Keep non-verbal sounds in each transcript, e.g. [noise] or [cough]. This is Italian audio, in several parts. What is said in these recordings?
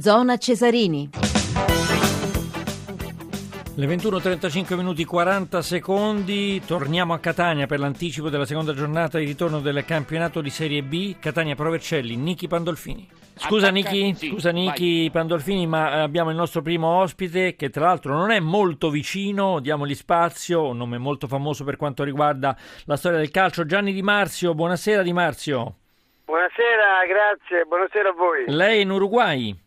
Zona Cesarini. Le 21.35 minuti 40 secondi, torniamo a Catania per l'anticipo della seconda giornata di ritorno del campionato di Serie B, Catania Provercelli, Nichi Pandolfini. Scusa Nichi, scusa Nichi Pandolfini, ma abbiamo il nostro primo ospite che tra l'altro non è molto vicino, diamogli spazio, un nome molto famoso per quanto riguarda la storia del calcio, Gianni Di Marzio, buonasera Di Marzio. Buonasera, grazie, buonasera a voi. Lei è in Uruguay?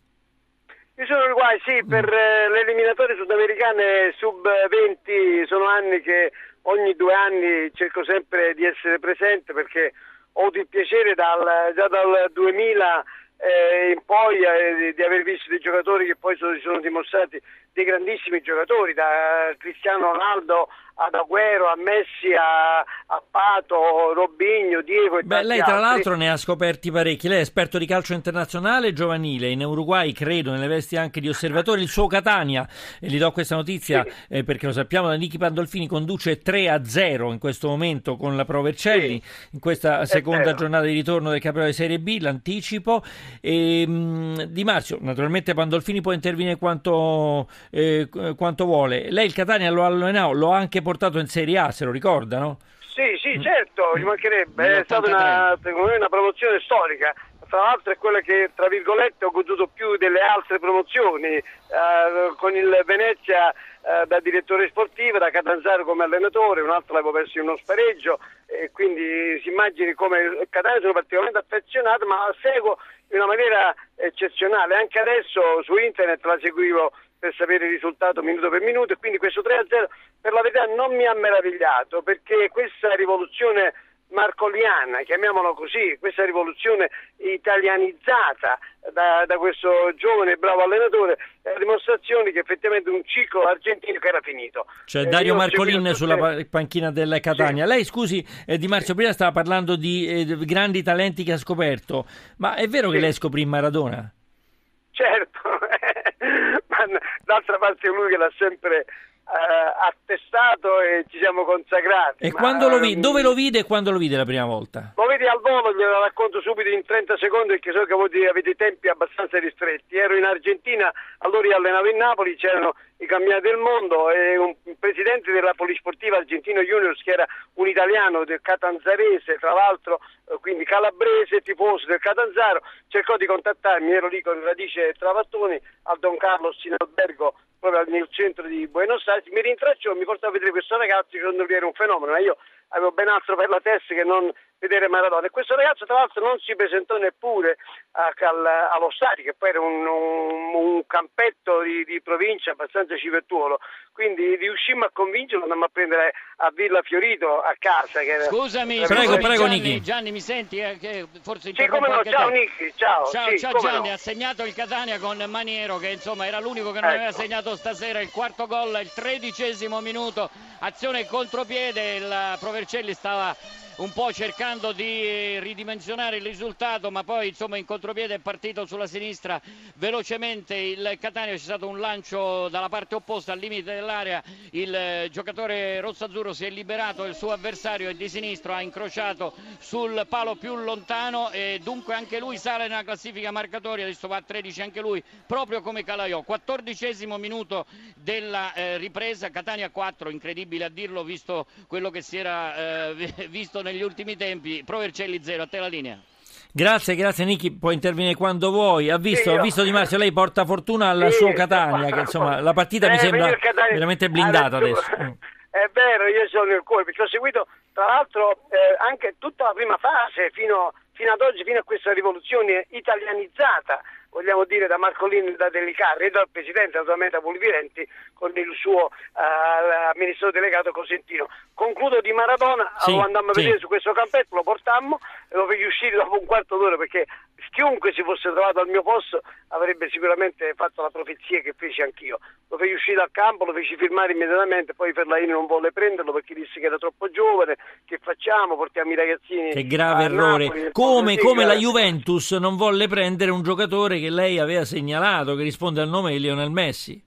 Io sono Uruguay, sì, per eh, le eliminatorie sudamericane sub 20 sono anni che ogni due anni cerco sempre di essere presente perché ho avuto il piacere dal, già dal 2000 eh, in poi eh, di aver visto dei giocatori che poi sono, si sono dimostrati dei grandissimi giocatori, da Cristiano Ronaldo ad Agüero, a Messi, a, a Pato, Robigno, Diego e Beh, lei tra altri. l'altro ne ha scoperti parecchi. Lei è esperto di calcio internazionale giovanile, in Uruguay credo, nelle vesti anche di osservatore. Il suo Catania, e gli do questa notizia Sì. eh, perché lo sappiamo da Nichi Pandolfini, conduce 3 a 0 in questo momento con la Pro Vercelli, in questa seconda giornata di ritorno del campionato di Serie B, l'anticipo. E, mh, di Marzio, naturalmente Pandolfini può intervenire quanto, eh, quanto vuole. Lei il Catania lo ha allenato, lo ha anche portato in Serie A, se lo ricorda, no? Sì, sì, certo, ci mancherebbe, è stata Nell'83. una, secondo me una promozione storica. Tra l'altro è quella che, tra virgolette, ho goduto più delle altre promozioni, eh, con il Venezia eh, da direttore sportivo, da Catanzaro come allenatore, un altro l'avevo perso in uno spareggio, e quindi si immagini come Catania sono particolarmente affezionato, ma la seguo in una maniera eccezionale. Anche adesso su internet la seguivo per sapere il risultato minuto per minuto e quindi questo 3-0 per la verità non mi ha meravigliato perché questa rivoluzione marcoliana, chiamiamola così, questa rivoluzione italianizzata da, da questo giovane e bravo allenatore è la dimostrazione che effettivamente un ciclo argentino che era finito. C'è Eh, Dario io ho Marcolin sulla tutte- pa- panchina del Catania. Lei, scusi, eh, Di Marzio, prima stava parlando di eh, di grandi talenti che ha scoperto, ma è vero che Sì. lei scoprì Maradona? Certo, ma d'altra parte è lui che l'ha sempre eh, attestato e ci siamo consacrati. E ma, quando lo vide, ehm, dove lo vide e quando lo vide la prima volta? Lo vedi al volo, glielo racconto subito in 30 secondi perché so che voi avete tempi abbastanza ristretti. Ero in Argentina, allora io allenavo in Napoli, c'erano i campioni del mondo e un presidente della Polisportiva Argentino Juniors che era un italiano del Catanzarese, tra l'altro quindi calabrese, tifoso del Catanzaro, cercò di contattarmi, ero lì con Radice Travattoni al Don Carlos in albergo proprio nel centro di Buenos Aires, mi rintracciò, mi portò a vedere questo ragazzo che secondo lui era un fenomeno, ma io avevo ben altro per la testa che non vedere Maradona. E questo ragazzo tra l'altro non si presentò neppure a- al- allo stadio, che poi era un, un- un campetto di, di provincia abbastanza civettuolo, quindi riuscimmo a convincerlo, andammo a prendere a Villa Fiorito a casa. Che era, Scusami, Prego, prego, Gianni, Nichi. Gianni, mi senti? Eh, che forse Sì, come no, ciao. Nicky, ciao. Ciao, sì, ciao Gianni, no. ha segnato il Catania con Maniero che insomma era l'unico che non aveva Ecco. segnato stasera il quarto gol, il tredicesimo minuto, azione contropiede, il Provercelli stava un po' cercando di eh, ridimensionare il risultato ma poi insomma in contropiede è partito sulla sinistra velocemente il Catania, c'è stato un lancio dalla parte opposta al limite dell'area, il eh, giocatore rossazzurro si è liberato, il suo avversario è di sinistro, ha incrociato sul palo più lontano e dunque anche lui sale nella classifica marcatoria, adesso va a 13 anche lui, proprio come Calaiò. 14 minuto della eh, ripresa, Catania 4, incredibile a dirlo visto quello che si era [laughs] visto negli ultimi tempi, Provercelli 0, a te la linea. Grazie, grazie Nichi, puoi intervenire quando vuoi. Ha visto, ha visto Di Marzio, lei porta fortuna al Sì, suo Catania, che insomma la partita mi Eh, sembra il Catania- veramente blindata adesso-. È vero, io sono nel cuore, perché ho seguito tra l'altro eh, anche tutta la prima fase fino, fino ad oggi, fino a questa rivoluzione italianizzata, vogliamo dire, da Marcolini e da Delicarri e dal Presidente, naturalmente a Volvirenti, con il suo eh, amministratore delegato Cosentino. Concludo di Maradona, Sì, lo andammo a vedere su questo campetto, lo portammo e lo feci uscire dopo un quarto d'ora perché chiunque si fosse trovato al mio posto avrebbe sicuramente fatto la profezia che feci anch'io. Lo feci uscire dal campo, lo feci firmare immediatamente, poi Ferlaini non volle prenderlo perché disse che era troppo giovane, che facciamo, portiamo i ragazzini Che grave errore. Napoli, Come, come la. Juventus non volle prendere un giocatore che lei aveva segnalato, che risponde al nome di Lionel Messi.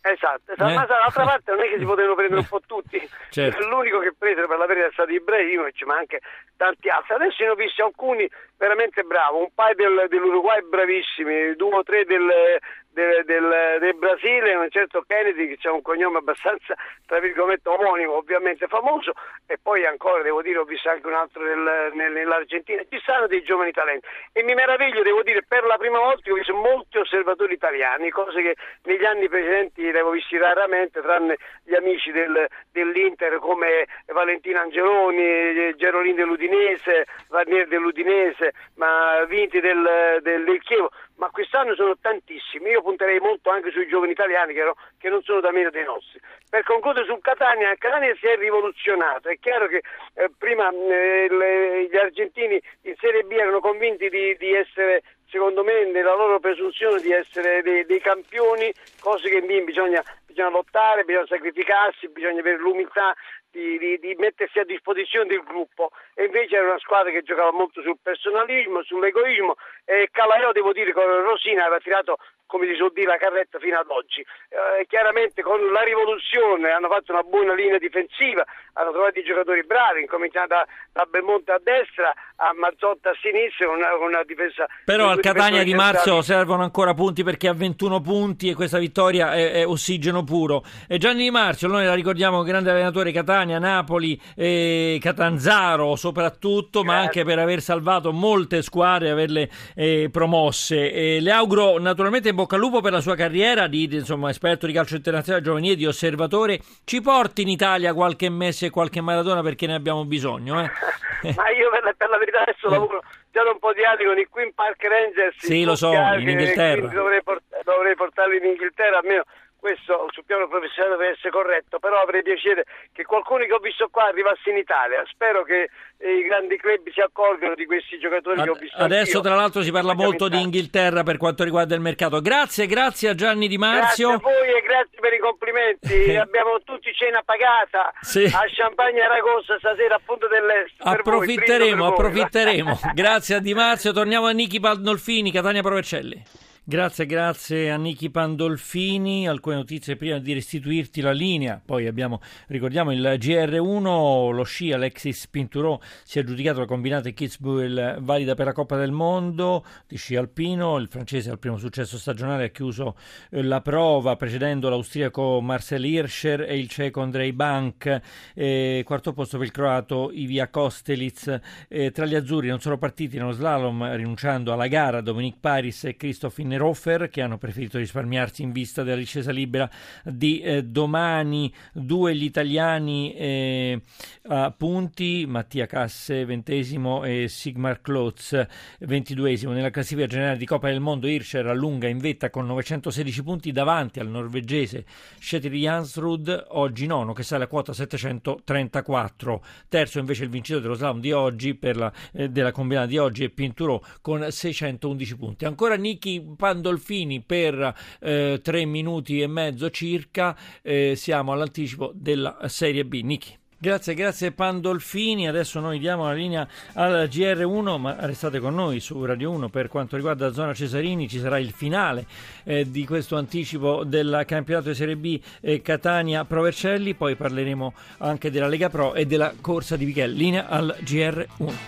Esatto, esatto. Eh? ma dall'altra parte non è che si potevano prendere un po' tutti, [laughs] certo. l'unico che presero per la verità è stato Ibrahimovic, ma anche tanti altri. Adesso ne ho visti alcuni veramente bravi, un paio del, dell'Uruguay bravissimi, due o tre del, del, del, del, Brasile, un certo Kennedy che ha un cognome abbastanza, tra virgolette, omonimo, ovviamente famoso, e poi ancora, devo dire, ho visto anche un altro del, nell'Argentina. Ci stanno dei giovani talenti e mi meraviglio, devo dire, per la prima volta ho visto molti osservatori italiani, cose che negli anni precedenti li avevo visti raramente, tranne gli amici del, dell'Inter come Valentina Angeloni, Gerolini dell'Udinese, Varnier dell'Udinese, ma Vinti del Chievo ma quest'anno sono tantissimi. Io punterei molto anche sui giovani italiani che, no, che non sono da meno dei nostri. Per concludere sul Catania, Catania si è rivoluzionato. È chiaro che eh, prima eh, le, gli argentini in Serie B erano convinti di, di, essere, secondo me, nella loro presunzione di essere dei, dei campioni, cose che bisogna, bisogna lottare, bisogna sacrificarsi, bisogna avere l'umiltà di, di, di, mettersi a disposizione del gruppo. E invece era una squadra che giocava molto sul personalismo, sull'egoismo e Calaiò devo dire con Rosina aveva tirato come si suol dire la carretta fino ad oggi. Eh, chiaramente con la rivoluzione hanno fatto una buona linea difensiva hanno trovato i giocatori bravi incominciando da, da Belmonte a destra a Mazzotta a sinistra una, una difesa però al Catania di marzo servono ancora punti perché ha 21 punti e questa vittoria è, è ossigeno puro. E Gianni Di Marzio noi la ricordiamo grande allenatore Catania, Napoli eh, Catanzaro soprattutto ma anche per aver salvato molte squadre e averle eh, promosse. E le auguro naturalmente in bocca al lupo per la sua carriera di, insomma, esperto di calcio internazionale giovanile, di osservatore. Ci porti in Italia qualche Messi e qualche Maradona perché ne abbiamo bisogno. Eh? [laughs] Ma io per la, per la verità adesso eh. lavoro già da un po' di anni con i Queen Park Rangers. Sì, lo so, in Inghilterra. Dovrei, port- dovrei portarli in Inghilterra almeno questo sul piano professionale deve essere corretto, però avrei piacere che qualcuno che ho visto qua arrivasse in Italia. Spero che i grandi club si accorgano di questi giocatori Ad, che ho visto. Adesso, anch'io. tra l'altro, si parla molto di Inghilterra per quanto riguarda il mercato. Grazie, grazie a Gianni Di Marzio. Grazie a voi e grazie per i complimenti. [laughs] Abbiamo tutti cena pagata sì. a Champagne Aragossa stasera a Punta dell'Est. Approfitteremo, voi, approfitteremo. [laughs] grazie a Di Marzio. Torniamo a Nichi Pandolfini, Catania Provercelli. Grazie, grazie a Nichi Pandolfini. Alcune notizie prima di restituirti la linea. Poi abbiamo, ricordiamo, il GR1, lo sci Alexis Pinturò si è aggiudicato la combinata Kitzbühel valida per la Coppa del Mondo di sci alpino. Il francese al primo successo stagionale ha chiuso eh, la prova precedendo l'austriaco Marcel Hirscher e il ceco Andrei Bank. Eh, quarto posto per il croato Ivia Kostelitz. Eh, tra gli azzurri non sono partiti nello slalom rinunciando alla gara Dominique Paris e Christophe Inner Roffer che hanno preferito risparmiarsi in vista della discesa libera di eh, domani. Due gli italiani eh, a punti, Mattia Casse ventesimo e Sigmar Klotz ventiduesimo. Nella classifica generale di Coppa del Mondo Hirscher allunga in vetta con 916 punti davanti al norvegese Kjetil Jansrud, oggi nono che sale a quota 734. Terzo invece il vincitore dello slalom di oggi la, eh, della combinata di oggi è Pinturò con 611 punti. Ancora Niki Pandolfini per eh, tre minuti e mezzo circa. Eh, siamo all'anticipo della Serie B. Niki. Grazie, grazie Pandolfini. Adesso noi diamo la linea al GR1, ma restate con noi su Radio 1 per quanto riguarda la zona Cesarini. Ci sarà il finale eh, di questo anticipo del campionato di Serie B eh, Catania Provercelli. Poi parleremo anche della Lega Pro e della corsa di Michele. Linea al GR1.